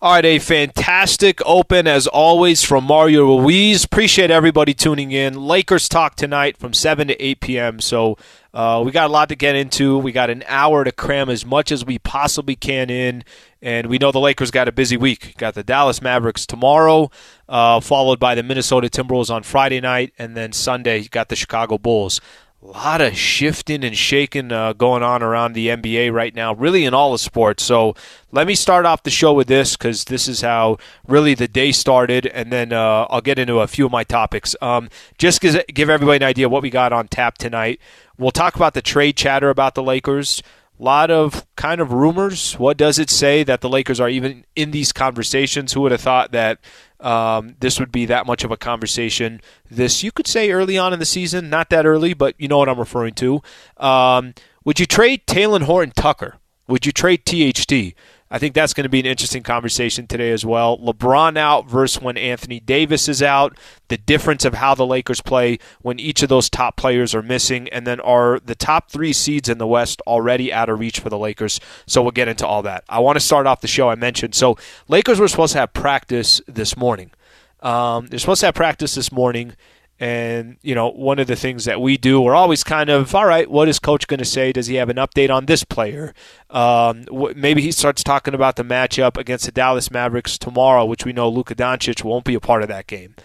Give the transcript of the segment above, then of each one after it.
All right, a fantastic open as always from Mario Ruiz. Appreciate everybody tuning in. Lakers talk tonight from 7 to 8 p.m. So uh, we got a lot to get into. We got an hour to cram as much as we possibly can in. And we know the Lakers got a busy week. Got the Dallas Mavericks tomorrow, uh, followed by the Minnesota Timberwolves on Friday night. And then Sunday, got the Chicago Bulls a lot of shifting and shaking uh, going on around the NBA right now, really in all the sports. So let me start off the show with this because this is how really the day started, and then uh, I'll get into a few of my topics. Um, just to give everybody an idea what we got on tap tonight. We'll talk about the trade chatter about the Lakers. A lot of kind of rumors. What does it say that the Lakers are even in these conversations? Who would have thought that um, this would be that much of a conversation. This, you could say, early on in the season, not that early, but you know what I'm referring to. Um, would you trade Talen Horton Tucker? Would you trade THT? I think that's going to be an interesting conversation today as well. LeBron out versus when Anthony Davis is out, the difference of how the Lakers play when each of those top players are missing, and then are the top three seeds in the West already out of reach for the Lakers? So we'll get into all that. I want to start off the show I mentioned. So Lakers were supposed to have practice this morning. Um, they're supposed to have practice this morning and, you know, one of the things that we do, we're always kind of, all right, what is coach going to say? Does he have an update on this player? Um, maybe he starts talking about the matchup against the Dallas Mavericks tomorrow, which we know Luka Doncic won't be a part of that game.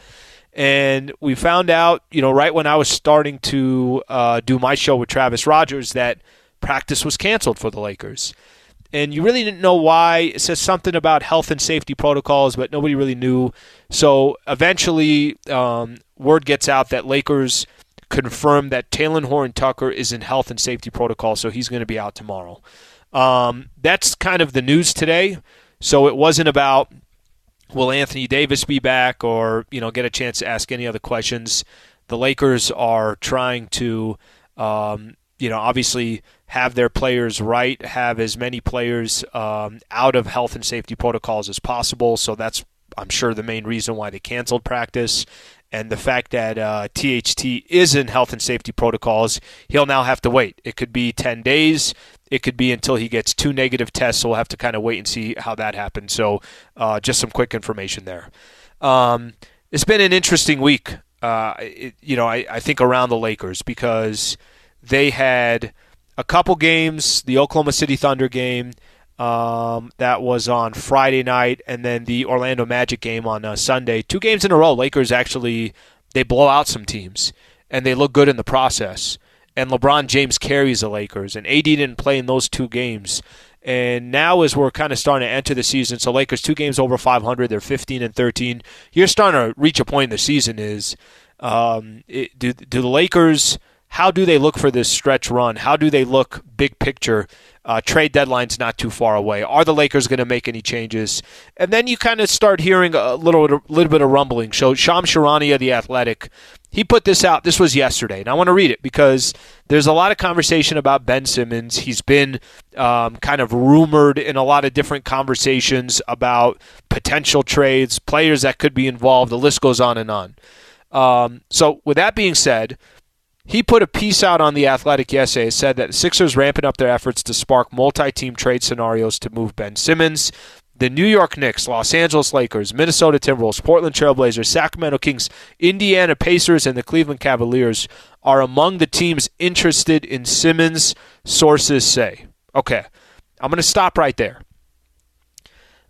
And we found out, you know, right when I was starting to uh, do my show with Travis Rogers, that practice was canceled for the Lakers and you really didn't know why. It says something about health and safety protocols, but nobody really knew. So eventually, um, word gets out that Lakers confirmed that Talen Horton Tucker is in health and safety protocol, so he's going to be out tomorrow. Um, that's kind of the news today. So it wasn't about will Anthony Davis be back or you know get a chance to ask any other questions. The Lakers are trying to um, you know obviously have their players right, have as many players um, out of health and safety protocols as possible. So that's I'm sure the main reason why they canceled practice and the fact that uh, THT is in health and safety protocols, he'll now have to wait. It could be 10 days. It could be until he gets two negative tests. So we'll have to kind of wait and see how that happens. So uh, just some quick information there. Um, it's been an interesting week, uh, it, you know, I, I think around the Lakers because they had a couple games, the Oklahoma City Thunder game, um, that was on Friday night, and then the Orlando Magic game on uh, Sunday. Two games in a row. Lakers actually they blow out some teams, and they look good in the process. And LeBron James carries the Lakers, and AD didn't play in those two games. And now, as we're kind of starting to enter the season, so Lakers two games over 500, they're 15 and 13. You're starting to reach a point in the season. Is um, it, do do the Lakers? How do they look for this stretch run? How do they look big picture uh, trade deadline's not too far away. Are the Lakers going to make any changes? And then you kind of start hearing a little, little bit of rumbling. So Shams Charania, the Athletic, he put this out. This was yesterday, and I want to read it because there's a lot of conversation about Ben Simmons. He's been um, kind of rumored in a lot of different conversations about potential trades, players that could be involved. The list goes on and on. Um, so, with that being said, he put a piece out on the Athletic yesterday. Said that Sixers ramping up their efforts to spark multi-team trade scenarios to move Ben Simmons. The New York Knicks, Los Angeles Lakers, Minnesota Timberwolves, Portland Trailblazers, Sacramento Kings, Indiana Pacers, and the Cleveland Cavaliers are among the teams interested in Simmons, sources say. Okay, I'm going to stop right there.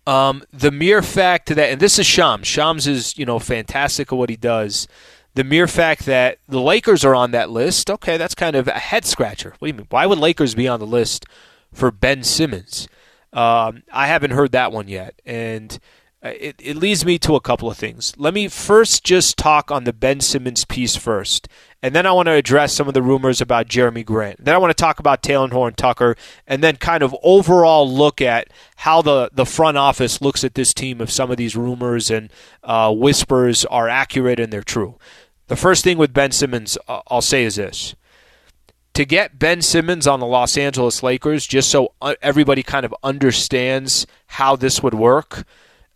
Um, the mere fact that, and this is Shams. Shams is, you know, fantastic at what he does the mere fact that the Lakers are on that list, okay, that's kind of a head scratcher. What do you mean? Why would Lakers be on the list for Ben Simmons? Um, I haven't heard that one yet. And it, it leads me to a couple of things. Let me first just talk on the Ben Simmons piece first, and then I want to address some of the rumors about Jerami Grant. Then I want to talk about Talen Horton Tucker, and then kind of overall look at how the, the front office looks at this team if some of these rumors and uh, whispers are accurate and they're true. The first thing with Ben Simmons, uh, I'll say is this. To get Ben Simmons on the Los Angeles Lakers, just so uh, everybody kind of understands how this would work,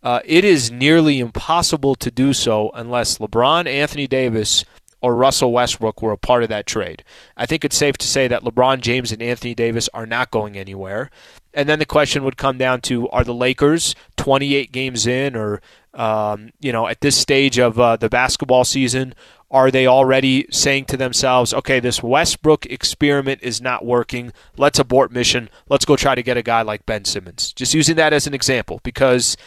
uh, it is nearly impossible to do so unless LeBron, Anthony Davis, or Russell Westbrook were a part of that trade. I think it's safe to say that LeBron James and Anthony Davis are not going anywhere. And then the question would come down to are the Lakers 28 games in or um, you know at this stage of uh, the basketball season are they already saying to themselves, okay, this Westbrook experiment is not working. Let's abort mission. Let's go try to get a guy like Ben Simmons. Just using that as an example because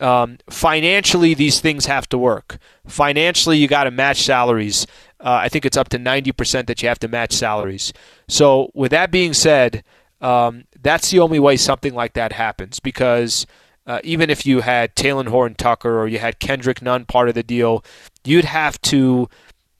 um, financially, these things have to work. Financially, you got to match salaries. Uh, I think it's up to 90% that you have to match salaries. So, with that being said, um, that's the only way something like that happens because uh, even if you had Talen Horton Tucker or you had Kendrick Nunn part of the deal, you'd have to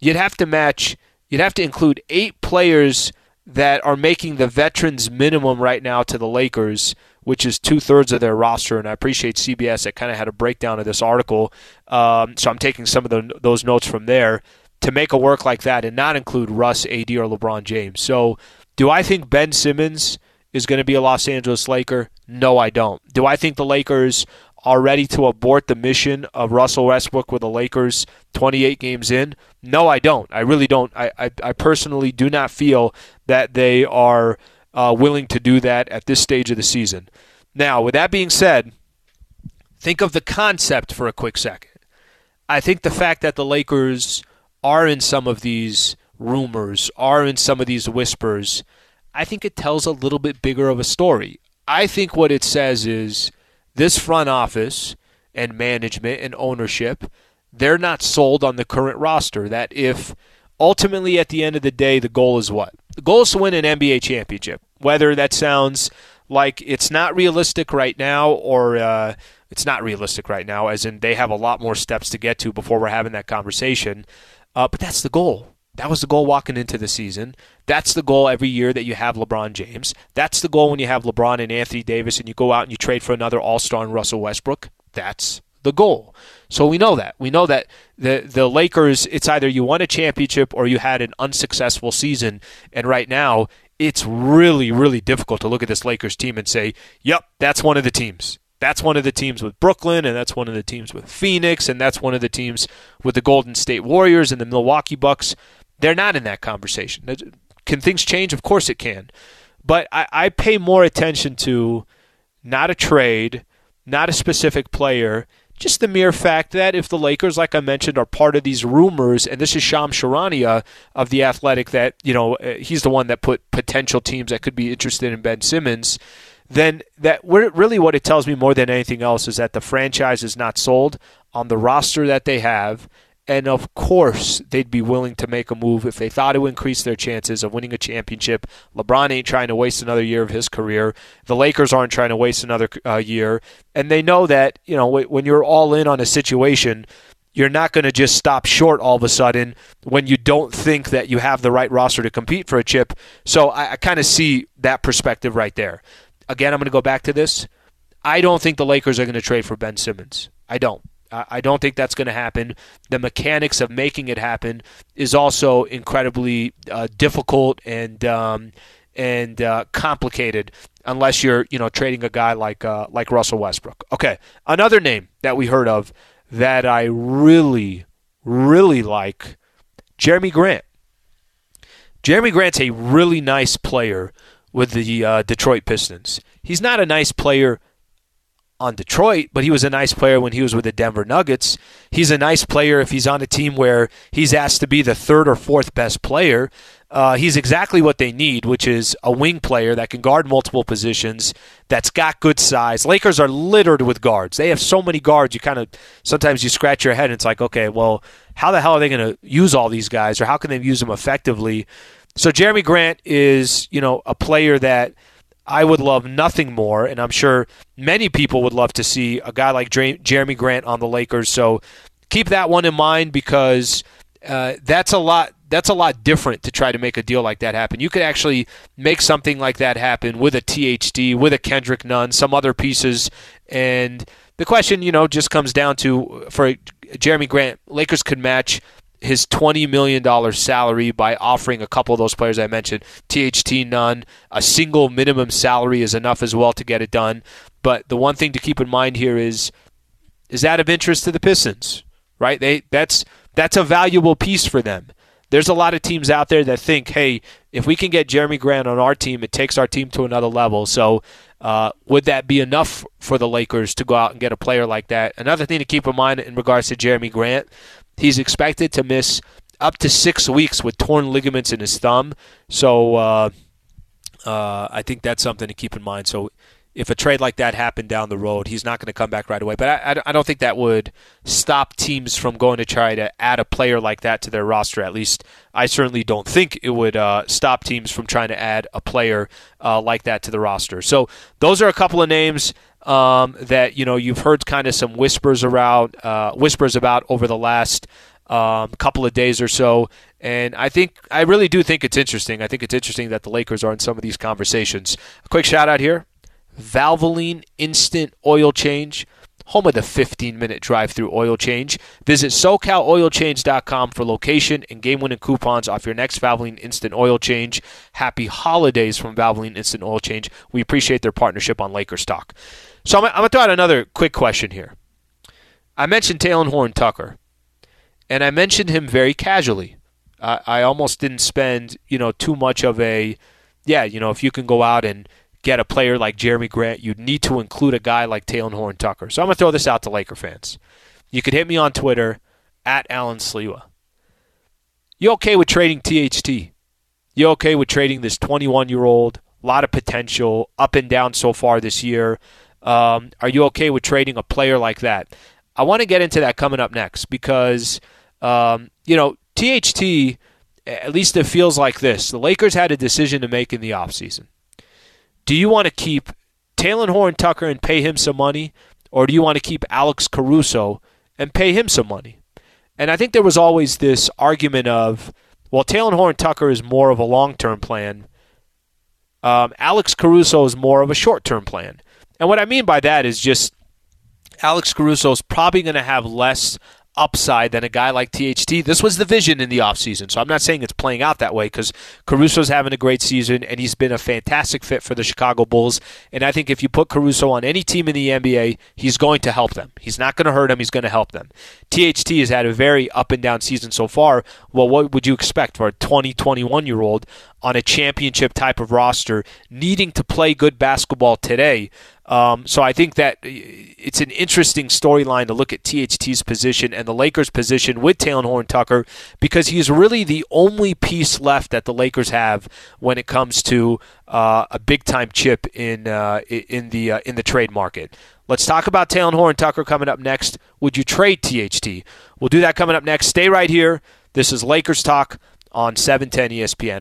you'd have to match you'd have to include eight players that are making the veterans minimum right now to the Lakers which is two thirds of their roster. And I appreciate CBS that kind of had a breakdown of this article. Um, so I'm taking some of the, those notes from there to make a work like that and not include Russ, AD, or LeBron James. So do I think Ben Simmons is going to be a Los Angeles Laker? No, I don't. Do I think the Lakers are ready to abort the mission of Russell Westbrook with the Lakers 28 games in? No, I don't. I really don't. I, I, I personally do not feel that they are uh, willing to do that at this stage of the season. Now, with that being said, think of the concept for a quick second. I think the fact that the Lakers are in some of these rumors, are in some of these whispers, I think it tells a little bit bigger of a story. I think what it says is this front office and management and ownership, they're not sold on the current roster. That if ultimately at the end of the day, the goal is what? The goal is to win an NBA championship. Whether that sounds like it's not realistic right now or uh, it's not realistic right now, as in they have a lot more steps to get to before we're having that conversation. Uh, but that's the goal. That was the goal walking into the season. That's the goal every year that you have LeBron James. That's the goal when you have LeBron and Anthony Davis and you go out and you trade for another All Star and Russell Westbrook. That's the goal. So we know that. We know that the the Lakers it's either you won a championship or you had an unsuccessful season and right now it's really really difficult to look at this Lakers team and say, "Yep, that's one of the teams." That's one of the teams with Brooklyn, and that's one of the teams with Phoenix, and that's one of the teams with the Golden State Warriors and the Milwaukee Bucks. They're not in that conversation. Can things change? Of course it can. But I, I pay more attention to not a trade, not a specific player, just the mere fact that if the Lakers, like I mentioned, are part of these rumors, and this is Sham Charania of the Athletic, that you know uh, he's the one that put potential teams that could be interested in Ben Simmons, then that really what it tells me more than anything else is that the franchise is not sold on the roster that they have, and of course, they'd be willing to make a move if they thought it would increase their chances of winning a championship. LeBron ain't trying to waste another year of his career. The Lakers aren't trying to waste another uh, year. And they know that, you know, when you're all in on a situation, you're not going to just stop short all of a sudden when you don't think that you have the right roster to compete for a chip. So I, I kind of see that perspective right there. Again, I'm going to go back to this. I don't think the Lakers are going to trade for Ben Simmons. I don't. I don't think that's going to happen. The mechanics of making it happen is also incredibly uh, difficult and um, and uh, complicated unless you're you know trading a guy like uh, like Russell Westbrook. Okay, another name that we heard of that I really really like, Jerami Grant. Jerami Grant's a really nice player with the uh, Detroit Pistons. He's not a nice player on Detroit, but he was a nice player when he was with the Denver Nuggets. He's a nice player if he's on a team where he's asked to be the third or fourth best player. Uh, he's exactly what they need, which is a wing player that can guard multiple positions, that's got good size. Lakers are littered with guards. They have so many guards, you kind of sometimes you scratch your head and it's like, okay, well, how the hell are they going to use all these guys or how can they use them effectively? So Jerami Grant is, you know, a player that – I would love nothing more, and I'm sure many people would love to see a guy like Jerami Grant on the Lakers. So keep that one in mind because uh, that's a lot. That's a lot different to try to make a deal like that happen. You could actually make something like that happen with a THT, with a Kendrick Nunn, some other pieces, and the question, you know, just comes down to for Jerami Grant, Lakers could match his $20 million salary by offering a couple of those players I mentioned. THT, Nunn. A single minimum salary is enough as well to get it done. But the one thing to keep in mind here is is that of interest to the Pistons, right? They that's that's a valuable piece for them. There's a lot of teams out there that think, hey, if we can get Jerami Grant on our team, it takes our team to another level. So, uh, would that be enough for the Lakers to go out and get a player like that? Another thing to keep in mind in regards to Jerami Grant, He's expected to miss up to six weeks with torn ligaments in his thumb. So uh, uh, I think that's something to keep in mind. So if a trade like that happened down the road, he's not going to come back right away. But I, I, don't think that would stop teams from going to try to add a player like that to their roster. At least I certainly don't think it would uh, stop teams from trying to add a player uh, like that to the roster. So those are a couple of names um, that you know you've heard kind of some whispers around uh, whispers about over the last um, couple of days or so. And I think I really do think it's interesting. I think it's interesting that the Lakers are in some of these conversations. A quick shout out here: Valvoline Instant Oil Change home of the 15 minute drive through oil change. Visit SoCalOilChange.com for location and game winning coupons off your next Valvoline Instant Oil Change. Happy holidays from Valvoline Instant Oil Change. We appreciate their partnership on Lakers Talk. So I'm, I'm going to throw out another quick question here. I mentioned Talen Horton Tucker, and I mentioned him very casually. I, I almost didn't spend, you know, too much of a, yeah, you know, if you can go out and get a player like Jerami Grant, you'd need to include a guy like Talen Horton Tucker. So I'm going to throw this out to Laker fans. You could hit me on Twitter at Allen Sliwa. You okay with trading THT? You okay with trading this 21 year old? Lot of potential, up and down so far this year. Um, are you okay with trading a player like that? I want to get into that coming up next because, um, you know, THT, at least it feels like this. The Lakers had a decision to make in the offseason. Do you want to keep Talen Horton Tucker and pay him some money, or do you want to keep Alex Caruso and pay him some money? And I think there was always this argument of, well, Talen Horton Tucker is more of a long term plan. Um, Alex Caruso is more of a short term plan. And what I mean by that is just Alex Caruso is probably going to have less upside than a guy like THT. This was the vision in the offseason. So I'm not saying it's playing out that way because Caruso's having a great season and he's been a fantastic fit for the Chicago Bulls. And I think if you put Caruso on any team in the NBA, he's going to help them. He's not going to hurt them, he's going to help them. THT has had a very up and down season so far. Well, what would you expect for a 20, 21 year old on a championship type of roster needing to play good basketball today? Um, so I think that it's an interesting storyline to look at THT's position and the Lakers' position with Horton Tucker because he's really the only piece left that the Lakers have when it comes to uh, a big time chip in uh, in the uh, in the trade market. Let's talk about Horton Tucker coming up next. Would you trade THT? We'll do that coming up next. Stay right here. This is Lakers Talk on 710 ESPN.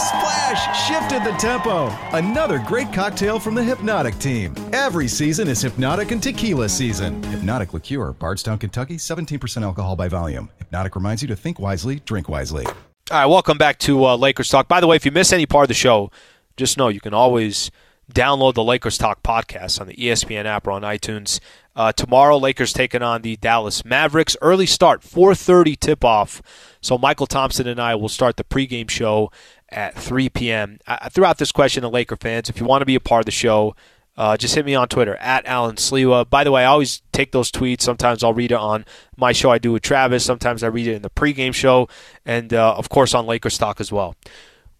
Splash shifted the tempo. Another great cocktail from the Hypnotic team. Every season is Hypnotic and Tequila season. Hypnotic Liqueur, Bardstown, Kentucky, 17% alcohol by volume. Hypnotic reminds you to think wisely, drink wisely. All right, welcome back to uh, Lakers Talk. By the way, if you miss any part of the show, just know you can always download the Lakers Talk podcast on the ESPN app or on iTunes. Uh, tomorrow, Lakers taking on the Dallas Mavericks. Early start, 4:30 tip-off. So Michael Thompson and I will start the pregame show at 3 p.m. I, threw out this question to Laker fans. If you want to be a part of the show, uh, just hit me on Twitter at Allen Sliwa. By the way, I always take those tweets. Sometimes I'll read it on my show I do with Travis. Sometimes I read it in the pregame show, and uh, of course on Lakers Talk as well.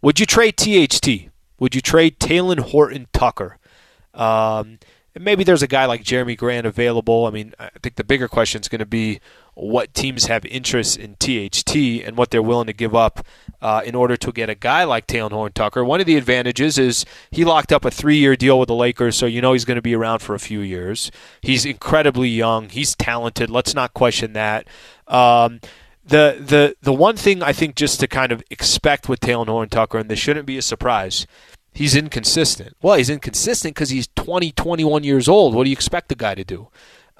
Would you trade THT? Would you trade Talen Horton Tucker? Um, maybe there's a guy like Jerami Grant available. I mean, I think the bigger question is going to be what teams have interest in THT and what they're willing to give up uh, in order to get a guy like Horton Tucker. One of the advantages is he locked up a three year deal with the Lakers, so you know he's going to be around for a few years. He's incredibly young, he's talented. Let's not question that. Um, the, the, the one thing I think just to kind of expect with Horton Tucker, and this shouldn't be a surprise, he's inconsistent. Well, he's inconsistent because he's 20, 21 years old. What do you expect the guy to do?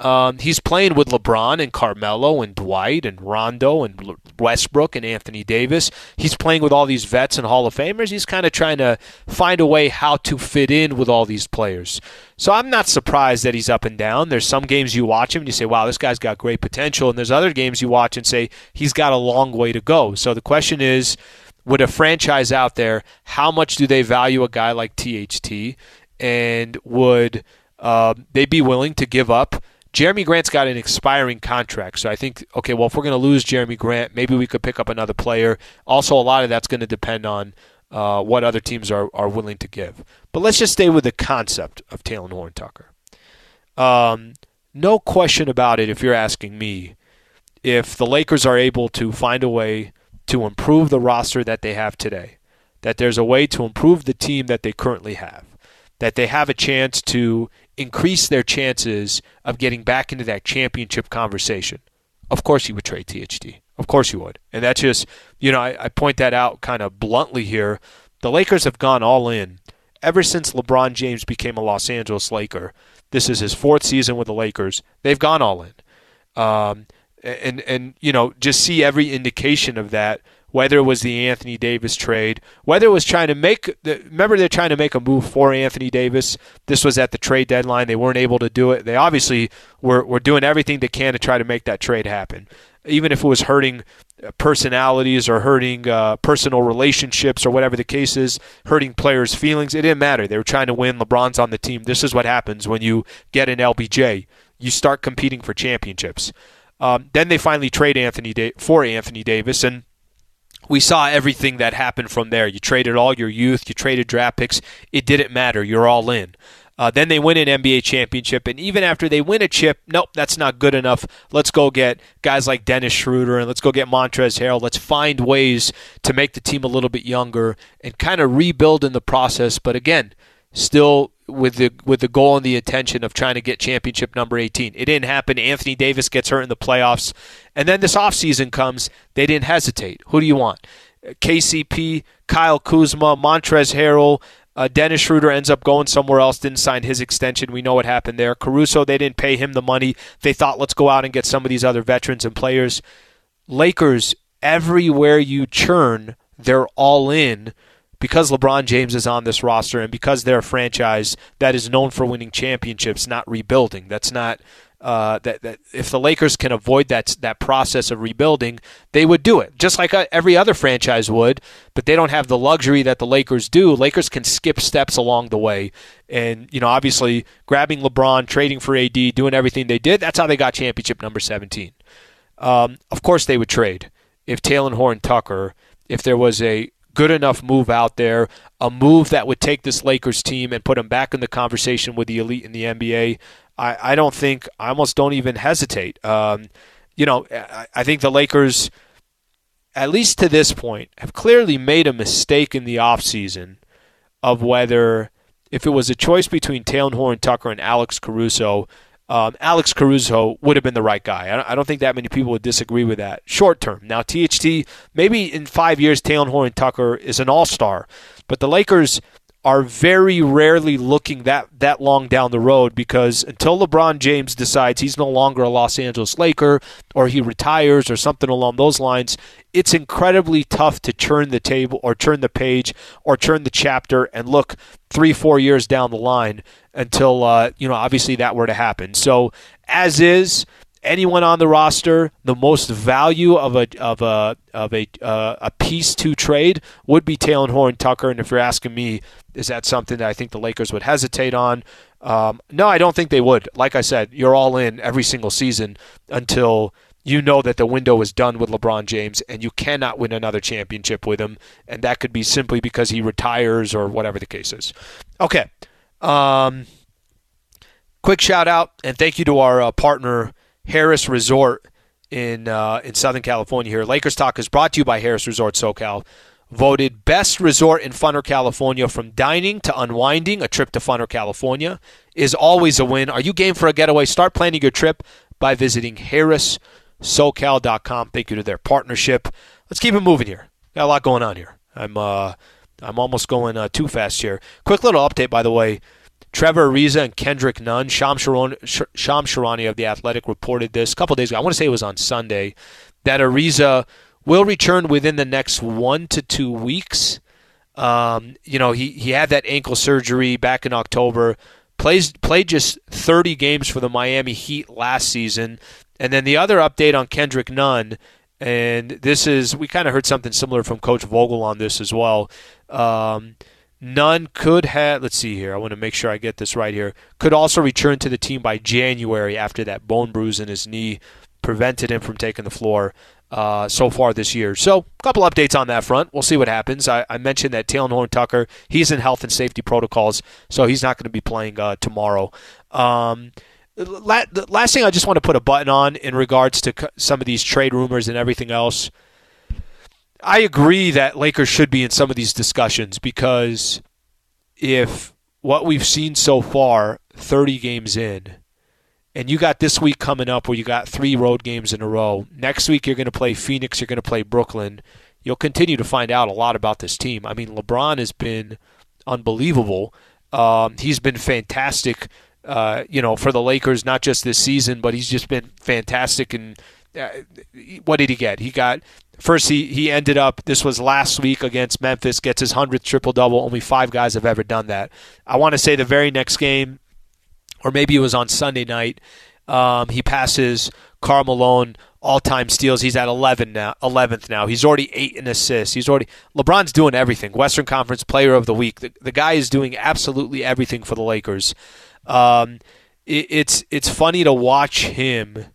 Um, he's playing with LeBron and Carmelo and Dwight and Rondo and Westbrook and Anthony Davis. He's playing with all these vets and Hall of Famers. He's kind of trying to find a way how to fit in with all these players. So I'm not surprised that he's up and down. There's some games you watch him and you say, wow, this guy's got great potential. And there's other games you watch and say, he's got a long way to go. So the question is, with a franchise out there, how much do they value a guy like THT? And would uh, they be willing to give up Jerami Grant's got an expiring contract, so I think okay, well if we're going to lose Jerami Grant, maybe we could pick up another player. Also, a lot of that's going to depend on uh, what other teams are, are willing to give. But let's just stay with the concept of Talen Horton Tucker. Um, no question about it. If you're asking me, if the Lakers are able to find a way to improve the roster that they have today, that there's a way to improve the team that they currently have, that they have a chance to increase their chances of getting back into that championship conversation, of course you would trade THT. Of course you would. And that's just, you know, I, I point that out kind of bluntly here. The Lakers have gone all in ever since LeBron James became a Los Angeles Laker. This is his fourth season with the Lakers. They've gone all in. Um, and, and, you know, just see every indication of that whether it was the Anthony Davis trade, whether it was trying to make the, remember they're trying to make a move for Anthony Davis. This was at the trade deadline. They weren't able to do it. They obviously were, were doing everything they can to try to make that trade happen. Even if it was hurting personalities or hurting uh, personal relationships or whatever the case is, hurting players' feelings, it didn't matter. They were trying to win. LeBron's on the team. This is what happens when you get an LBJ. You start competing for championships. Um, then they finally trade Anthony da- for Anthony Davis, and we saw everything that happened from there. You traded all your youth, you traded draft picks. It didn't matter. You're all in. Uh, then they win an NBA championship, and even after they win a chip, nope, that's not good enough. Let's go get guys like Dennis Schroeder and let's go get Montrezl Harrell. Let's find ways to make the team a little bit younger and kind of rebuild in the process. But again, still with the with the goal and the intention of trying to get championship number 18. It didn't happen. Anthony Davis gets hurt in the playoffs. And then this offseason comes. They didn't hesitate. Who do you want? KCP, Kyle Kuzma, Montrezl Harrell, uh, Dennis Schroeder ends up going somewhere else, didn't sign his extension. We know what happened there. Caruso, they didn't pay him the money. They thought, let's go out and get some of these other veterans and players. Lakers, everywhere you churn, they're all in because LeBron James is on this roster and because they're a franchise that is known for winning championships, not rebuilding. That's not uh, that, that if the Lakers can avoid that that process of rebuilding, they would do it, just like uh, every other franchise would. But they don't have the luxury that the Lakers do. Lakers can skip steps along the way, and you know, obviously, grabbing LeBron, trading for AD, doing everything they did. That's how they got championship number 17. Um, of course, they would trade if Talen Horton Tucker, if there was a good enough move out there, a move that would take this Lakers team and put them back in the conversation with the elite in the NBA. I, I don't think, I almost don't even hesitate. Um, you know, I, I think the Lakers, at least to this point, have clearly made a mistake in the offseason of whether, if it was a choice between Talen Horton Tucker and Alex Caruso, um, Alex Caruso would have been the right guy. I don't think that many people would disagree with that. Short term. Now, THT, maybe in five years, Talen Horton Tucker is an all star, but the Lakers are very rarely looking that, that long down the road because until LeBron James decides he's no longer a Los Angeles Laker or he retires or something along those lines, it's incredibly tough to turn the table or turn the page or turn the chapter and look three, four years down the line until, uh, you know, obviously that were to happen. So, as is, anyone on the roster, the most value of a of a of a uh, a piece to trade would be Talen Horton Tucker. And if you're asking me, is that something that I think the Lakers would hesitate on? Um, no, I don't think they would. Like I said, you're all in every single season until you know that the window is done with LeBron James and you cannot win another championship with him. And that could be simply because he retires or whatever the case is. Okay. Um, quick shout out and thank you to our uh, partner, Harrah's Resort in uh, in Southern California here. Lakers Talk is brought to you by Harrah's Resort SoCal. Voted best resort in Funner, California. From dining to unwinding, a trip to Funner, California is always a win. Are you game for a getaway? Start planning your trip by visiting harrahssocal.com. Thank you to their partnership. Let's keep it moving here. Got a lot going on here. I'm uh, I'm almost going uh, too fast here. Quick little update, by the way. Trevor Ariza and Kendrick Nunn, Sham Charania of The Athletic reported this a couple days ago. I want to say it was on Sunday that Ariza will return within the next one to two weeks. Um, you know, he, he had that ankle surgery back in October. Plays played just 30 games for the Miami Heat last season. And then the other update on Kendrick Nunn, and this is we kind of heard something similar from Coach Vogel on this as well. Um, Nunn could have, let's see here, I want to make sure I get this right here, could also return to the team by January after that bone bruise in his knee prevented him from taking the floor uh, so far this year. So, a couple updates on that front. We'll see what happens. I, I mentioned that Talen Horton Tucker, he's in health and safety protocols, so he's not going to be playing uh, tomorrow. Um, the last thing I just want to put a button on in regards to some of these trade rumors and everything else I agree that Lakers should be in some of these discussions because if what we've seen so far, 30 games in, and you got this week coming up where you got three road games in a row. Next week you're going to play Phoenix, you're going to play Brooklyn. You'll continue to find out a lot about this team. I mean, LeBron has been unbelievable. Um, he's been fantastic, uh, you know, for the Lakers, not just this season, but he's just been fantastic. And what did he get? He got First, he, he ended up, this was last week against Memphis, gets his 100th triple double. Only five guys have ever done that. I want to say the very next game, or maybe it was on Sunday night, um, he passes Karl Malone all-time steals. He's at 11 now, 11th now. He's already eight in assists. He's already LeBron's doing everything. Western Conference Player of the Week. The, the guy is doing absolutely everything for the Lakers. Um, it, it's it's funny to watch him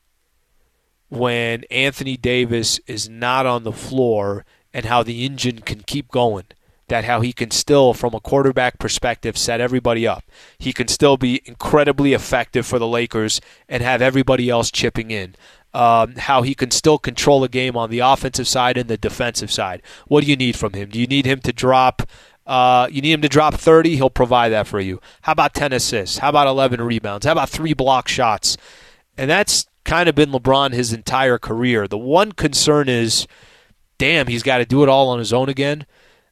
when Anthony Davis is not on the floor and how the engine can keep going. That how he can still, from a quarterback perspective, set everybody up. He can still be incredibly effective for the Lakers and have everybody else chipping in. Um, how he can still control a game on the offensive side and the defensive side. What do you need from him? Do you need him to drop? Uh, you need him to drop 30. He'll provide that for you. How about 10 assists? How about 11 rebounds? How about three block shots? And that's kind of been LeBron his entire career. The one concern is, damn, he's got to do it all on his own again.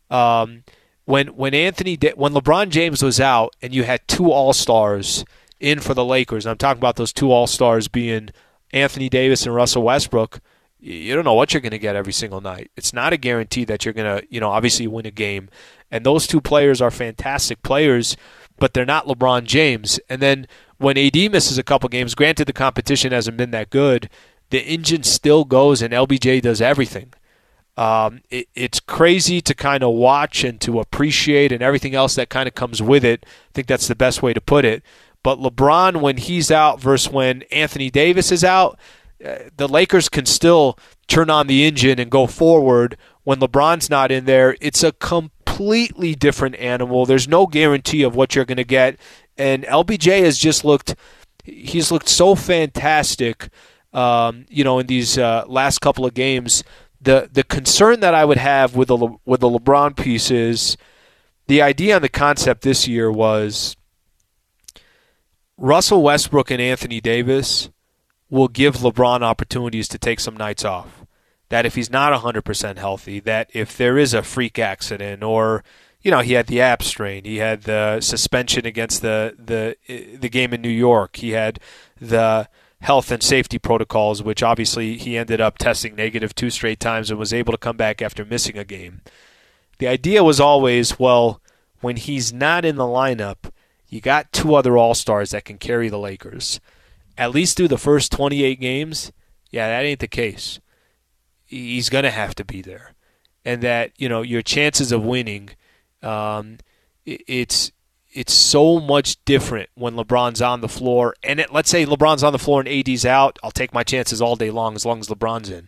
Um, when when Anthony when LeBron James was out and you had two All Stars in for the Lakers, I'm talking about those two All Stars being Anthony Davis and Russell Westbrook. You don't know what you're going to get every single night. It's not a guarantee that you're going to, you know, obviously win a game. And those two players are fantastic players, but they're not LeBron James. And then when AD misses a couple games, granted the competition hasn't been that good, the engine still goes and LBJ does everything. Um, it, it's crazy to kind of watch and to appreciate and everything else that kind of comes with it. I think that's the best way to put it. But LeBron, when he's out versus when Anthony Davis is out, uh, the Lakers can still turn on the engine and go forward. When LeBron's not in there, it's a completely different animal. There's no guarantee of what you're going to get and LBJ has just looked he's looked so fantastic. Um, you know, in these uh, last couple of games, the the concern that I would have with the Le, with the LeBron piece is the idea and the concept this year was Russell Westbrook and Anthony Davis will give LeBron opportunities to take some nights off. That if he's not 100% healthy, that if there is a freak accident or you know, he had the ab strain. He had the suspension against the the eh, the game in New York. He had the health and safety protocols, which obviously he ended up testing negative two straight times and was able to come back after missing a game. The idea was always, well, when he's not in the lineup, you got two other All Stars that can carry the Lakers. At least through the first 28 games, yeah, that ain't the case. He's going to have to be there. And that, you know, your chances of winning – um, it's it's so much different when LeBron's on the floor. And it, let's say LeBron's on the floor and AD's out, I'll take my chances all day long as long as LeBron's in.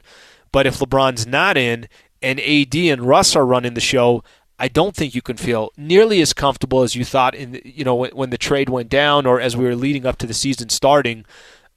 But if LeBron's not in and AD and Russ are running the show, I don't think you can feel nearly as comfortable as you thought in you know when, when the trade went down or as we were leading up to the season starting.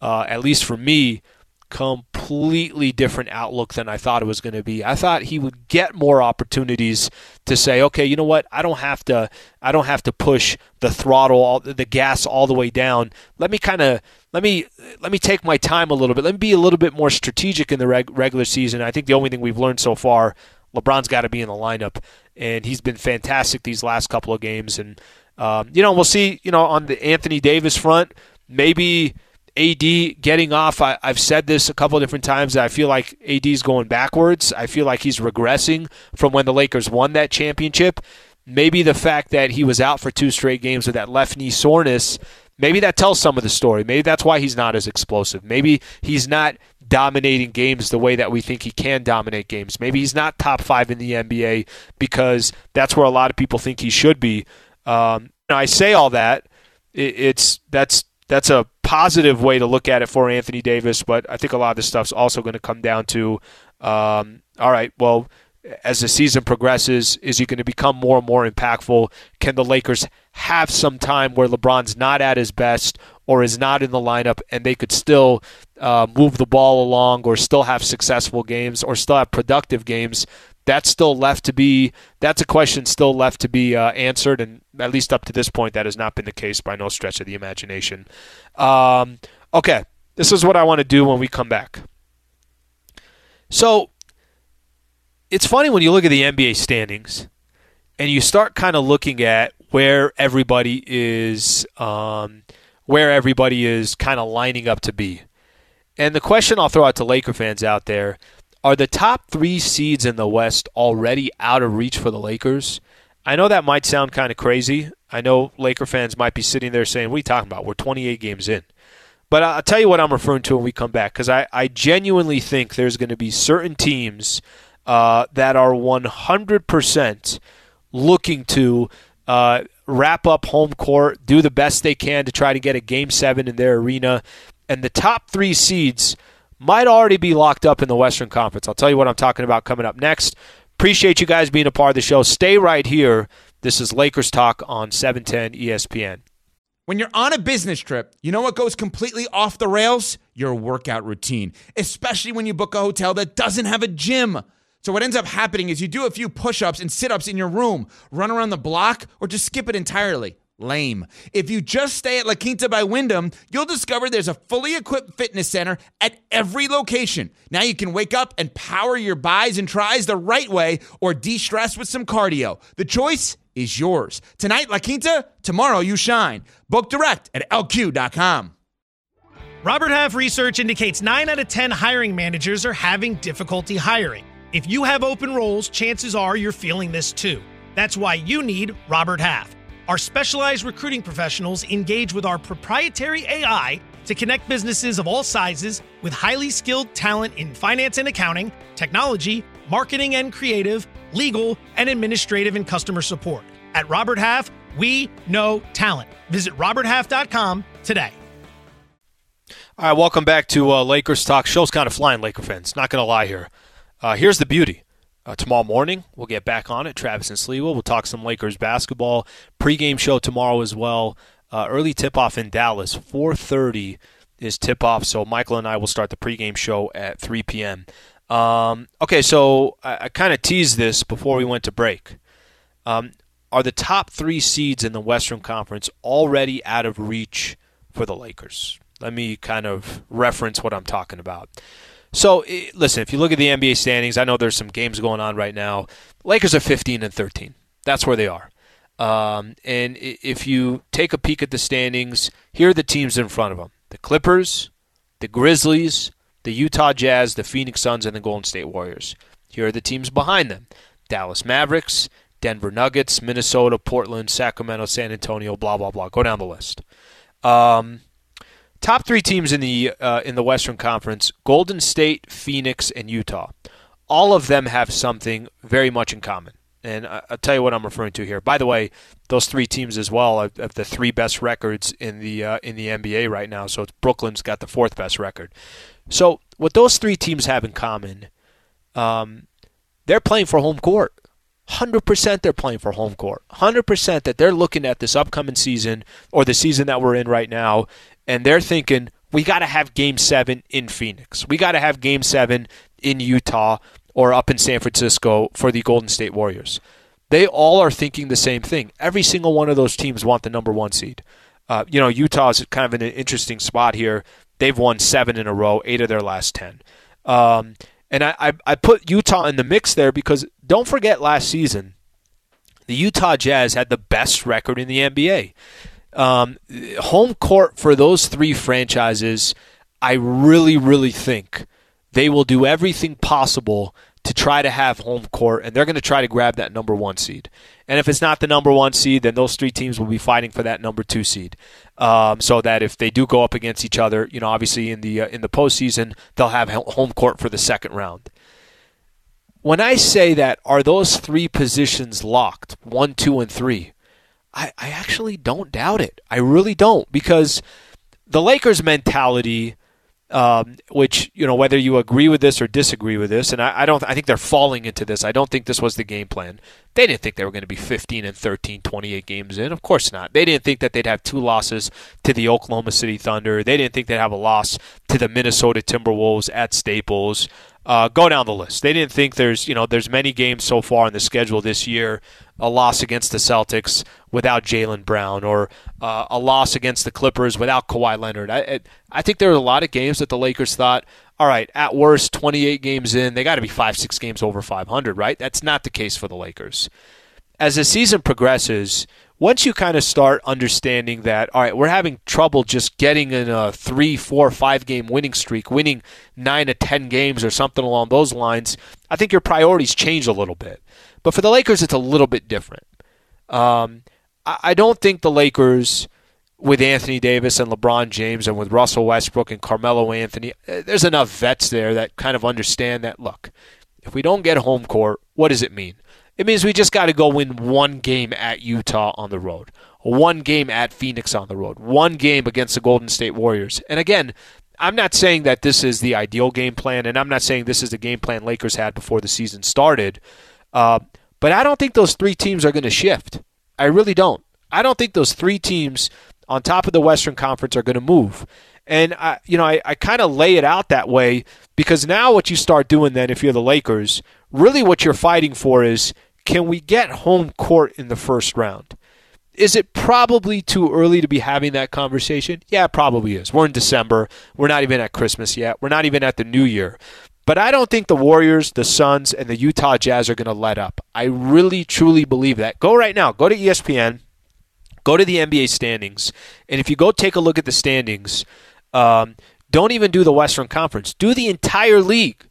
Uh, at least for me, completely different outlook than I thought it was going to be. I thought he would get more opportunities to say, okay, you know what? I don't have to. I don't have to push the throttle, all, the gas all the way down. Let me kind of let me let me take my time a little bit. Let me be a little bit more strategic in the reg- regular season. I think the only thing we've learned so far, LeBron's got to be in the lineup, and he's been fantastic these last couple of games. And um, you know, we'll see. You know, on the Anthony Davis front, maybe AD getting off. I, have said this a couple different times. that I feel like AD is going backwards. I feel like he's regressing from when the Lakers won that championship. Maybe the fact that he was out for two straight games with that left knee soreness, maybe that tells some of the story. Maybe that's why he's not as explosive. Maybe he's not dominating games the way that we think he can dominate games. Maybe he's not top five in the NBA because that's where a lot of people think he should be. Um, I say all that. it's that's that's a positive way to look at it for Anthony Davis, but I think a lot of this stuff's also going to come down to, um, all right, well, as the season progresses, is he going to become more and more impactful? Can the Lakers have some time where LeBron's not at his best or is not in the lineup and they could still uh, move the ball along or still have successful games or still have productive games? that's still left to be that's a question still left to be uh, answered and at least up to this point that has not been the case by no stretch of the imagination. Um, okay this is what i want to do when we come back. So it's funny when you look at the nba standings and you start kind of looking at where everybody is um, where everybody is kind of lining up to be. And the question i'll throw out to laker fans out there are the top three seeds in the West already out of reach for the Lakers? I know that might sound kind of crazy. I know Laker fans might be sitting there saying, What are you talking about? We're 28 games in. But I'll tell you what I'm referring to when we come back, because I, I genuinely think there's going to be certain teams uh, that are 100% looking to uh, wrap up home court, do the best they can to try to get a game seven in their arena. And the top three seeds might already be locked up in the Western Conference. I'll tell you what I'm talking about coming up next. Appreciate you guys being a part of the show. Stay right here. This is Lakers Talk on 710 ESPN. When you're on a business trip, you know what goes completely off the rails? Your workout routine, especially when you book a hotel that doesn't have a gym. So, what ends up happening is you do a few push ups and sit ups in your room, run around the block, or just skip it entirely. Lame. If you just stay at La Quinta by Wyndham, you'll discover there's a fully equipped fitness center at every location. Now you can wake up and power your buys and tries the right way or de stress with some cardio. The choice is yours. Tonight, La Quinta, tomorrow, you shine. Book direct at lq.com. Robert Half research indicates 9 out of 10 hiring managers are having difficulty hiring. If you have open roles, chances are you're feeling this too. That's why you need Robert Half. Our specialized recruiting professionals engage with our proprietary AI to connect businesses of all sizes with highly skilled talent in finance and accounting, technology, marketing and creative, legal, and administrative and customer support. At Robert Half, we know talent. Visit RobertHalf.com today. All right, welcome back to uh, Lakers Talk. Show's kind of flying, Laker fans. Not going to lie here. Uh, here's the beauty. Uh, tomorrow morning, we'll get back on it. Travis and Sliwa. We'll talk some Lakers basketball. Pre-game show tomorrow as well. Uh, early tip-off in Dallas, 4:30 is tip-off. So Michael and I will start the pre-game show at 3 p.m. Um, okay, so I, I kind of teased this before we went to break. Um, are the top three seeds in the Western Conference already out of reach for the Lakers? Let me kind of reference what I'm talking about. So listen, if you look at the NBA standings, I know there's some games going on right now. Lakers are 15 and 13. That's where they are. Um, and if you take a peek at the standings, here are the teams in front of them: the Clippers, the Grizzlies, the Utah Jazz, the Phoenix Suns, and the Golden State Warriors. Here are the teams behind them: Dallas Mavericks, Denver Nuggets, Minnesota, Portland, Sacramento, San Antonio, blah blah blah. Go down the list. Um, Top three teams in the uh, in the Western Conference: Golden State, Phoenix, and Utah. All of them have something very much in common, and I, will tell you what I'm referring to here. By the way, those three teams as well have, the three best records in the uh, in the NBA right now. So Brooklyn's got the fourth best record. So what those three teams have in common, um, they're playing for home court. 100% they're playing for home court. 100% that they're looking at this upcoming season or the season that we're in right now and they're thinking we got to have game seven in Phoenix. We got to have game seven in Utah or up in San Francisco for the Golden State Warriors. They all are thinking the same thing. Every single one of those teams want the number one seed. Uh, you know, Utah is kind of in an interesting spot here. They've won seven in a row, eight of their last ten. Um, and I, I, I put Utah in the mix there because don't forget last season, the Utah Jazz had the best record in the NBA. Um, home court for those three franchises, I really, really think they will do everything possible to try to have home court, and they're going to try to grab that number one seed. And if it's not the number one seed, then those three teams will be fighting for that number two seed. Um, so that if they do go up against each other, you know, obviously in the uh, in the postseason, they'll have home court for the second round. When I say that, are those three positions locked? One, two, and three. I, I actually don't doubt it. I really don't because the Lakers' mentality um, which you know whether you agree with this or disagree with this, and I, I, don't. I think they're falling into this. I don't think this was the game plan. They didn't think they were going to be 15 and 13, 28 games in. Of course not. They didn't think that they'd have two losses to the Oklahoma City Thunder. They didn't think they'd have a loss to the Minnesota Timberwolves at Staples. Uh, go down the list. They didn't think there's you know there's many games so far in the schedule this year a loss against the Celtics without Jaylen Brown or uh, a loss against the Clippers without Kawhi Leonard. I, I think there were a lot of games that the Lakers thought, all right, at worst, 28 games in, they got to be five, six games over 500, right? That's not the case for the Lakers. As the season progresses, once you kind of start understanding that, all right, we're having trouble just getting in a three, four, five game winning streak, winning nine to 10 games or something along those lines, I think your priorities change a little bit. But for the Lakers, it's a little bit different. Um, I, I don't think the Lakers, with Anthony Davis and LeBron James and with Russell Westbrook and Carmelo Anthony, eh, there's enough vets there that kind of understand that, look, if we don't get home court, what does it mean? It means we just got to go win one game at Utah on the road, one game at Phoenix on the road, one game against the Golden State Warriors. And again, I'm not saying that this is the ideal game plan, and I'm not saying this is the game plan Lakers had before the season started. Uh, but I don't think those three teams are going to shift. I really don't. I don't think those three teams on top of the Western Conference are going to move. And I, you know, I, I kind of lay it out that way because now what you start doing then, if you're the Lakers, really what you're fighting for is can we get home court in the first round? Is it probably too early to be having that conversation? Yeah, probably is. We're in December. We're not even at Christmas yet. We're not even at the New Year. But I don't think the Warriors, the Suns, and the Utah Jazz are going to let up. I really, truly believe that. Go right now. Go to ESPN. Go to the NBA standings. And if you go take a look at the standings, um, don't even do the Western Conference. Do the entire league.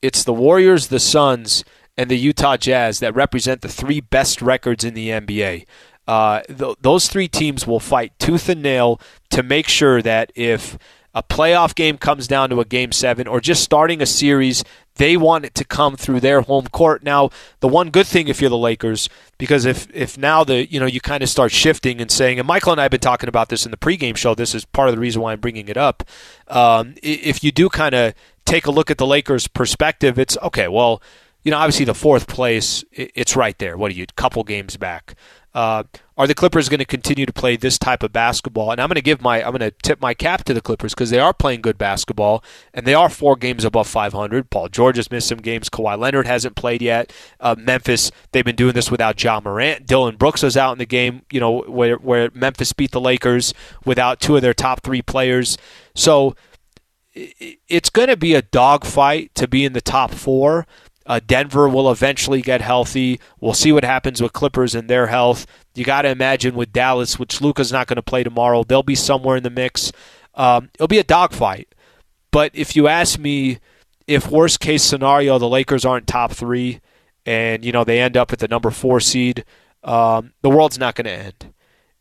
It's the Warriors, the Suns, and the Utah Jazz that represent the three best records in the NBA. Uh, th- those three teams will fight tooth and nail to make sure that if a playoff game comes down to a game seven or just starting a series, they want it to come through their home court. Now, the one good thing if you're the Lakers, because if if now the you know you kind of start shifting and saying, and Michael and I have been talking about this in the pregame show. This is part of the reason why I'm bringing it up. Um, if you do kind of take a look at the Lakers' perspective, it's okay. Well, you know, obviously the fourth place, it's right there. What are you, couple games back? Uh, are the Clippers going to continue to play this type of basketball? And I'm going to give my I'm going to tip my cap to the Clippers because they are playing good basketball and they are four games above 500. Paul George has missed some games. Kawhi Leonard hasn't played yet. Uh, Memphis they've been doing this without John Morant. Dillon Brooks was out in the game, you know, where where Memphis beat the Lakers without two of their top three players. So it's going to be a dogfight to be in the top four. Uh, Denver will eventually get healthy. We'll see what happens with Clippers and their health. You got to imagine with Dallas, which Luka's not going to play tomorrow, they'll be somewhere in the mix. Um, it'll be a dogfight. But if you ask me, if worst case scenario the Lakers aren't top three, and you know they end up at the number four seed, um, the world's not going to end.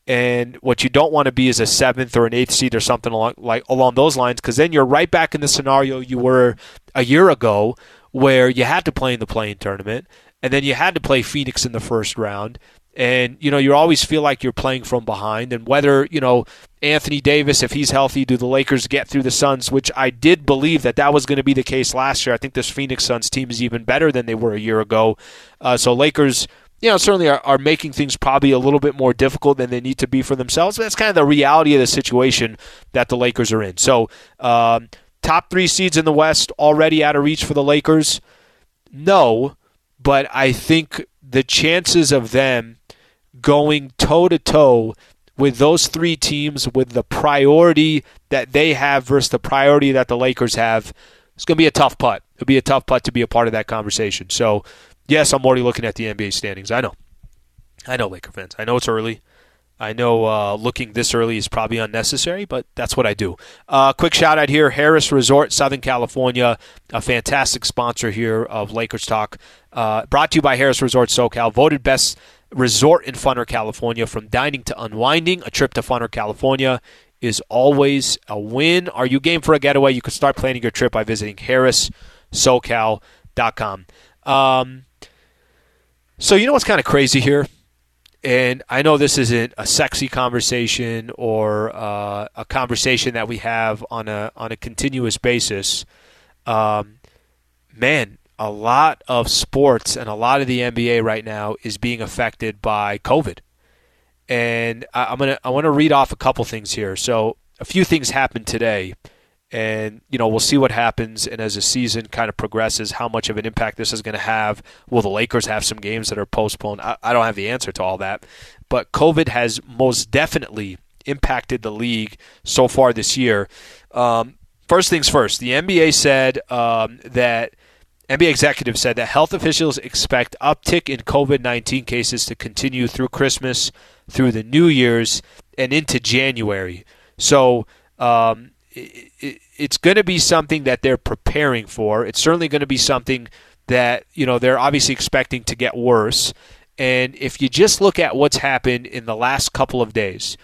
And what you don't want to be is a seventh or an eighth seed or something along like along those lines, because then you're right back in the scenario you were a year ago, where you had to play in the play-in tournament, and then you had to play Phoenix in the first round. And, you know, you always feel like you're playing from behind. And whether, you know, Anthony Davis, if he's healthy, do the Lakers get through the Suns, which I did believe that that was going to be the case last year. I think this Phoenix Suns team is even better than they were a year ago. Uh, so Lakers, you know, certainly are, are making things probably a little bit more difficult than they need to be for themselves. But That's kind of the reality of the situation that the Lakers are in. So, um, top three seeds in the West already out of reach for the Lakers? No, but I think the chances of them going toe to toe with those three teams with the priority that they have versus the priority that the Lakers have, it's going to be a tough putt. It'll be a tough putt to be a part of that conversation. So, yes, I'm already looking at the NBA standings. I know. I know, Laker fans. I know it's early. I know uh, looking this early is probably unnecessary, but that's what I do. Uh, quick shout out here Harrah's Resort, Southern California, a fantastic sponsor here of Lakers Talk. Uh, brought to you by Harrah's Resort SoCal, voted best resort in Funner, California. From dining to unwinding, a trip to Funner, California is always a win. Are you game for a getaway? You can start planning your trip by visiting harrahssocal.com. Um, so, you know what's kind of crazy here? And I know this isn't a sexy conversation or uh, a conversation that we have on a on a continuous basis. Um, man, a lot of sports and a lot of the NBA right now is being affected by COVID. And I, I'm gonna I want to read off a couple things here. So a few things happened today and you know we'll see what happens. And as the season kind of progresses how much of an impact this is going to have. Will the lakers have some games that are postponed? I, I, don't have the answer to all that. But covid has most definitely impacted the league so far this year. Um, first things first the nba said um, that NBA executive said that health officials expect uptick in COVID-19 cases to continue through Christmas, through the New Year's, and into January. So um, it's going to be something that they're preparing for. It's certainly going to be something that you know they're obviously expecting to get worse. And if you just look at what's happened in the last couple of days,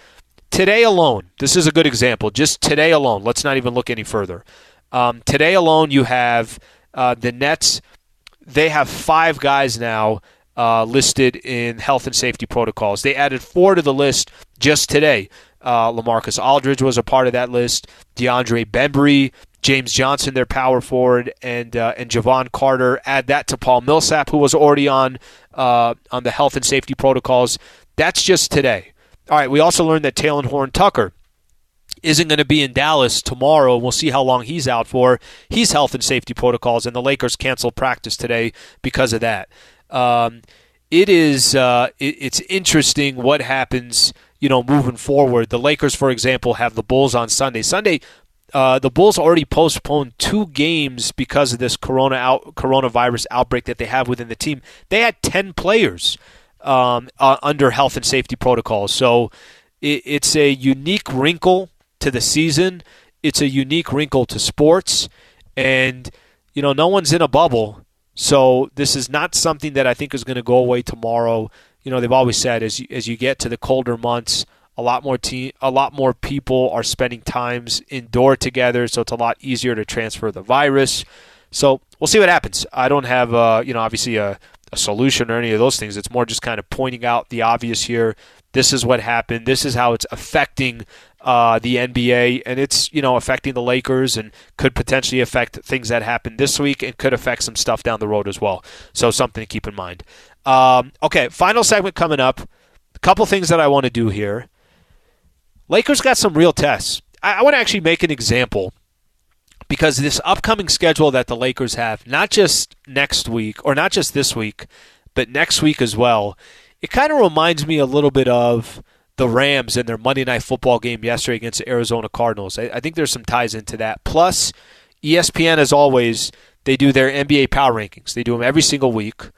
today alone, this is a good example. Just today alone, let's not even look any further. Um, today alone, you have uh, the Nets. They have five guys now uh, listed in health and safety protocols. They added four to the list just today. Uh, LaMarcus Aldridge was a part of that list. DeAndre Bembry, James Johnson, their power forward, and uh, and Jevon Carter. Add that to Paul Millsap, who was already on uh, on the health and safety protocols. That's just today. All right. We also learned that Talen Horton Tucker isn't going to be in Dallas tomorrow. We'll see how long he's out for. He's health and safety protocols, and the Lakers canceled practice today because of that. Um, it is uh, it, it's interesting what happens you know, moving forward. The Lakers, for example, have the Bulls on Sunday. Sunday, uh, the Bulls already postponed two games because of this corona out, coronavirus outbreak that they have within the team. They had ten players um, uh, under health and safety protocols, so it, it's a unique wrinkle to the season. It's a unique wrinkle to sports, and you know, no one's in a bubble. So this is not something that I think is going to go away tomorrow you know they've always said as you, as you get to the colder months, a lot more te- a lot more people are spending times indoor together, so it's a lot easier to transfer the virus. So we'll see what happens. I don't have uh, you know obviously a, a solution or any of those things. It's more just kind of pointing out the obvious here. This is what happened. This is how it's affecting uh, the NBA, and it's you know affecting the Lakers and could potentially affect things that happen this week and could affect some stuff down the road as well. So something to keep in mind. Um, okay, final segment coming up. A couple things that I want to do here. Lakers got some real tests. I, I want to actually make an example because this upcoming schedule that the Lakers have, not just next week or not just this week, but next week as well, it kind of reminds me a little bit of the Rams and their Monday Night Football game yesterday against the Arizona Cardinals. I, I think there's some ties into that. Plus, ESPN, as always, they do their NBA power rankings. They do them every single week.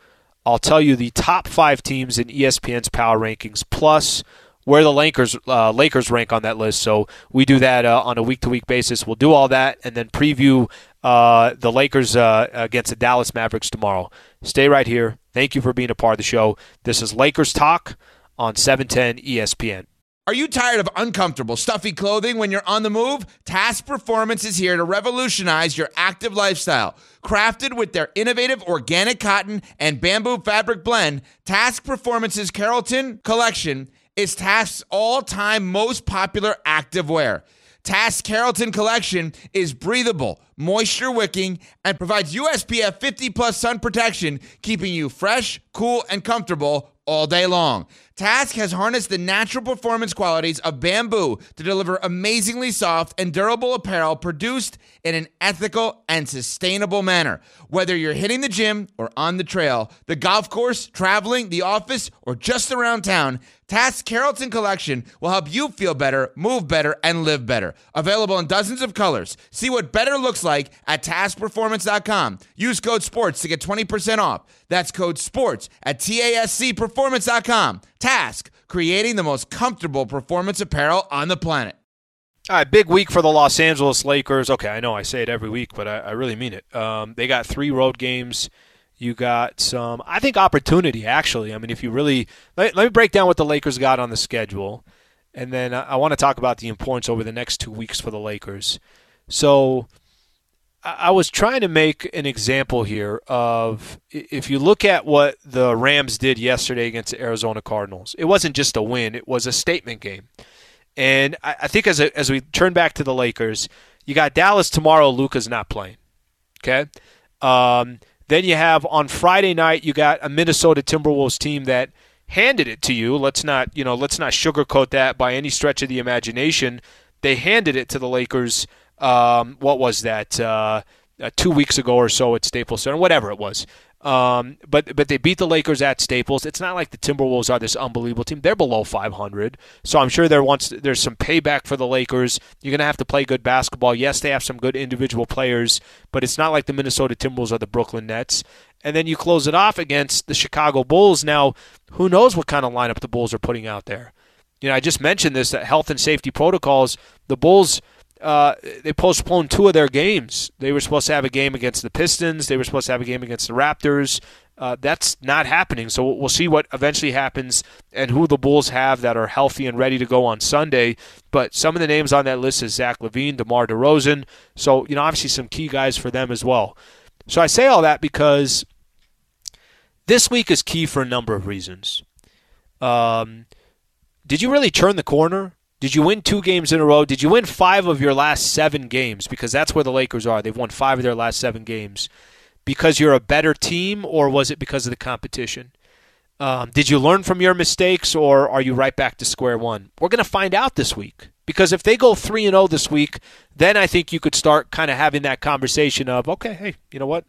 I'll tell you the top five teams in ESPN's power rankings, plus where the Lakers uh, Lakers rank on that list. So we do that uh, on a week to week basis. We'll do all that and then preview uh, the Lakers uh, against the Dallas Mavericks tomorrow. Stay right here. Thank you for being a part of the show. This is Lakers Talk on 710 ESPN. Are you tired of uncomfortable, stuffy clothing when you're on the move? Tasc Performance is here to revolutionize your active lifestyle. Crafted with their innovative organic cotton and bamboo fabric blend, Tasc Performance's Carrollton collection is Tasc's all time most popular active wear. Tasc Carrollton Collection is breathable, moisture wicking, and provides USPF 50 plus sun protection, keeping you fresh, cool, and comfortable all day long. Tasc has harnessed the natural performance qualities of bamboo to deliver amazingly soft and durable apparel produced in an ethical and sustainable manner. Whether you're hitting the gym or on the trail, the golf course, traveling, the office, or just around town, Tasc Carrollton Collection will help you feel better, move better, and live better. Available in dozens of colors. See what better looks like at tascperformance.com. Use code SPORTS to get 20% off. That's code SPORTS at TASCperformance.com. Tasc, creating the most comfortable performance apparel on the planet. All right, big week for the Los Angeles Lakers. Okay, I know I say it every week, but I, I really mean it. Um, they got three road games. You got some, I think, opportunity, actually. I mean, if you really, let, let me break down what the Lakers got on the schedule. And then I, I want to talk about the importance over the next two weeks for the Lakers. So I, was trying to make an example here of if you look at what the Rams did yesterday against the Arizona Cardinals, it wasn't just a win, it was a statement game. And I, think as, a, as we turn back to the Lakers, you got Dallas tomorrow, Luka's not playing. Okay? Um, then you have on Friday night, you got a Minnesota Timberwolves team that handed it to you. Let's not, you know, let's not sugarcoat that by any stretch of the imagination. They handed it to the Lakers. Um, what was that? Uh, uh, two weeks ago or so at Staples Center, whatever it was. Um, but but they beat the Lakers at Staples. It's not like the Timberwolves are this unbelievable team. They're below 500, so I'm sure there wants there's some payback for the Lakers. You're gonna have to play good basketball. Yes, they have some good individual players, but it's not like the Minnesota Timberwolves or the Brooklyn Nets. And then you close it off against the Chicago Bulls. Now, who knows what kind of lineup the Bulls are putting out there? You know, I just mentioned this that health and safety protocols. The Bulls uh, they postponed two of their games. They were supposed to have a game against the Pistons. They were supposed to have a game against the Raptors. Uh, that's not happening. So we'll see what eventually happens and who the Bulls have that are healthy and ready to go on Sunday. But some of the names on that list is Zach LaVine, DeMar DeRozan. So, you know, obviously some key guys for them as well. So I say all that because this week is key for a number of reasons. Um, did you really turn the corner? Did you win two games in a row? Did you win five of your last seven games? Because that's where the Lakers are. They've won five of their last seven games. Because you're a better team, or was it because of the competition? Um, did you learn from your mistakes, or are you right back to square one? We're going to find out this week. Because if they go 3 and 0 this week, then I think you could start kind of having that conversation of, okay, hey, you know what?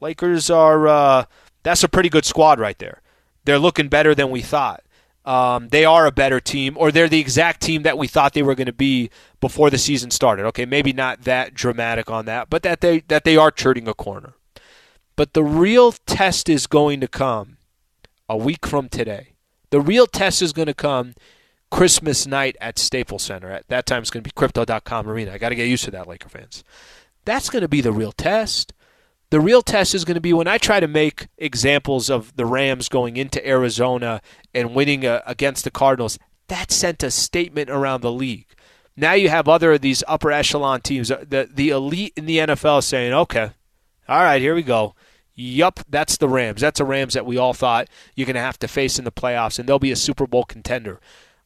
Lakers are, uh, that's a pretty good squad right there. They're looking better than we thought um, they are a better team, or they're the exact team that we thought they were going to be before the season started. Okay, maybe not that dramatic on that, but that they that they are turning a corner. But the real test is going to come a week from today. The real test is going to come Christmas night at Staples Center. At that time, it's going to be Crypto.com Arena. I got to get used to that, Laker fans. That's going to be the real test. The real test is going to be when I try to make examples of the Rams going into Arizona and winning uh, against the Cardinals. That sent a statement around the league. Now you have other of these upper echelon teams, uh, the the elite in the NFL, saying, "Okay, all right, here we go." Yup, that's the Rams. That's the Rams that we all thought you're going to have to face in the playoffs, and they'll be a Super Bowl contender.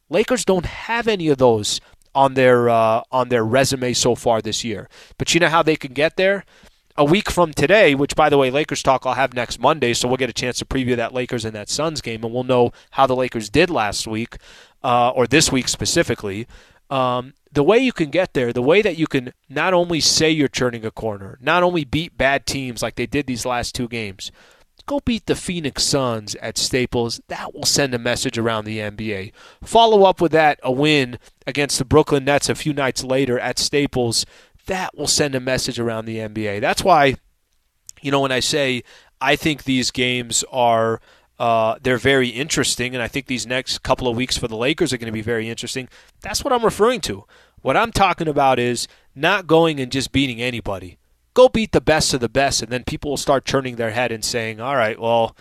Lakers don't have any of those on their uh, on their resume so far this year. But you know how they can get there? A week from today, which by the way, Lakers talk I'll have next Monday, so we'll get a chance to preview that Lakers and that Suns game, and we'll know how the Lakers did last week, uh, or this week specifically. Um, the way you can get there, the way that you can not only say you're turning a corner, not only beat bad teams like they did these last two games, go beat the Phoenix Suns at Staples. That will send a message around the NBA. Follow up with that, a win against the Brooklyn Nets a few nights later at Staples that will send a message around the NBA. That's why, you know, when I say I think these games are uh, they're very interesting, and I think these next couple of weeks for the Lakers are going to be very interesting. That's what I'm referring to. What I'm talking about is not going and just beating anybody. Go beat the best of the best, and then people will start turning their head and saying, "All right, well."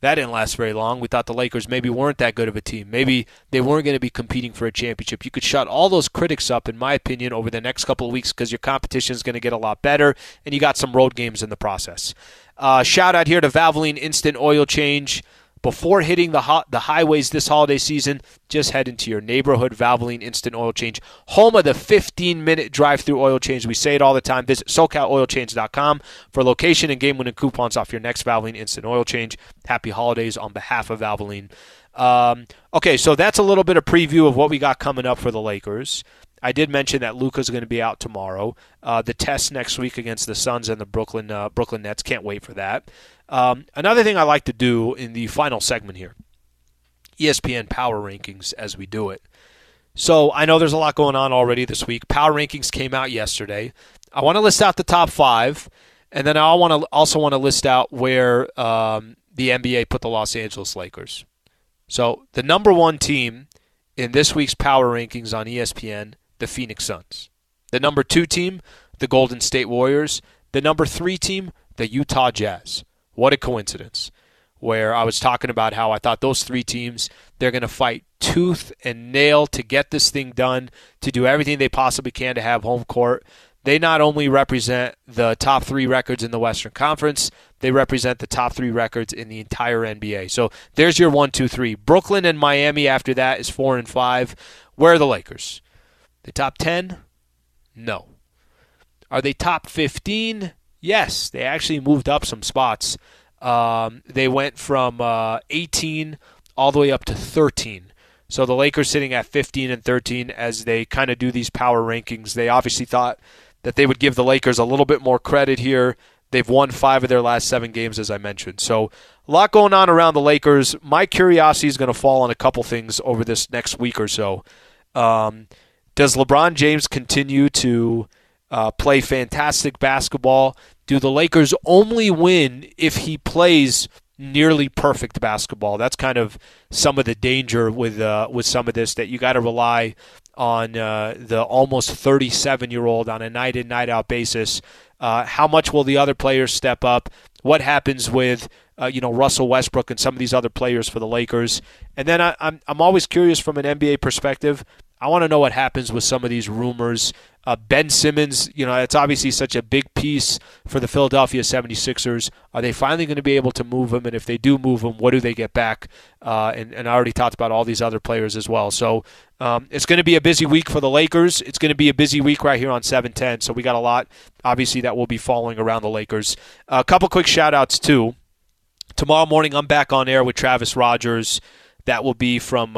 That didn't last very long. We thought the Lakers maybe weren't that good of a team. Maybe they weren't going to be competing for a championship. You could shut all those critics up, in my opinion, over the next couple of weeks because your competition is going to get a lot better, and you got some road games in the process. Uh, shout out here to Valvoline Instant Oil Change. Before hitting the hot, the highways this holiday season, just head into your neighborhood Valvoline Instant Oil Change, home of the 15-minute drive-through oil change. We say it all the time. Visit SoCalOilChange.com for location and game-winning coupons off your next Valvoline Instant Oil Change. Happy holidays on behalf of Valvoline. Um, okay, so that's a little bit of preview of what we got coming up for the Lakers. I did mention that Luka's going to be out tomorrow. Uh, the test next week against the Suns and the Brooklyn uh, Brooklyn Nets. Can't wait for that. Um, another thing I like to do in the final segment here ESPN Power Rankings as we do it. So I know there's a lot going on already this week. Power Rankings came out yesterday. I want to list out the top five, and then I want to also want to list out where um, the NBA put the Los Angeles Lakers. So the number one team in this week's Power Rankings on ESPN, the Phoenix Suns. The number two team, the Golden State Warriors. The number three team, the Utah Jazz. What a coincidence. Where I was talking about how I thought those three teams, they're going to fight tooth and nail to get this thing done, to do everything they possibly can to have home court. They not only represent the top three records in the Western Conference, they represent the top three records in the entire NBA. So there's your one, two, three. Brooklyn and Miami after that is four and five. Where are the Lakers? The top 10? No. Are they top 15? Yes, they actually moved up some spots. Um, they went from uh, 18 all the way up to 13. So the Lakers sitting at 15 and 13 as they kind of do these power rankings. They obviously thought that they would give the Lakers a little bit more credit here. They've won five of their last seven games, as I mentioned. So a lot going on around the Lakers. My curiosity is going to fall on a couple things over this next week or so. Um, does LeBron James continue to uh, play fantastic basketball? Do the Lakers only win if he plays nearly perfect basketball? That's kind of some of the danger with uh, with some of this that you got to rely on uh, the almost 37 year old on a night in night out basis. Uh, how much will the other players step up? What happens with uh, you know Russell Westbrook and some of these other players for the Lakers? And then I, I'm I'm always curious from an NBA perspective. I want to know what happens with some of these rumors. Uh, ben Simmons, you know, it's obviously such a big piece for the Philadelphia 76ers. Are they finally going to be able to move him? And if they do move him, what do they get back? Uh, and, and I already talked about all these other players as well. So um, it's going to be a busy week for the Lakers. It's going to be a busy week right here on 710. So we got a lot, obviously, that will be following around the Lakers. a couple quick shout outs, too. Tomorrow morning, I'm back on air with Travis Rogers. That will be from.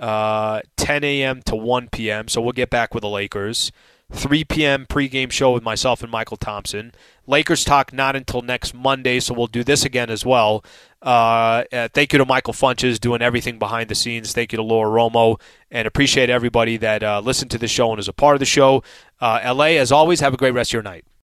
Uh, uh, 10 a.m. to 1 p.m. So we'll get back with the Lakers. 3 p.m. pregame show with myself and Michael Thompson. Lakers talk not until next Monday, so we'll do this again as well. Uh, uh, thank you to Michael Funches doing everything behind the scenes. Thank you to Laura Romo, and appreciate everybody that uh, listened to the show and is a part of the show. Uh, LA, as always, have a great rest of your night.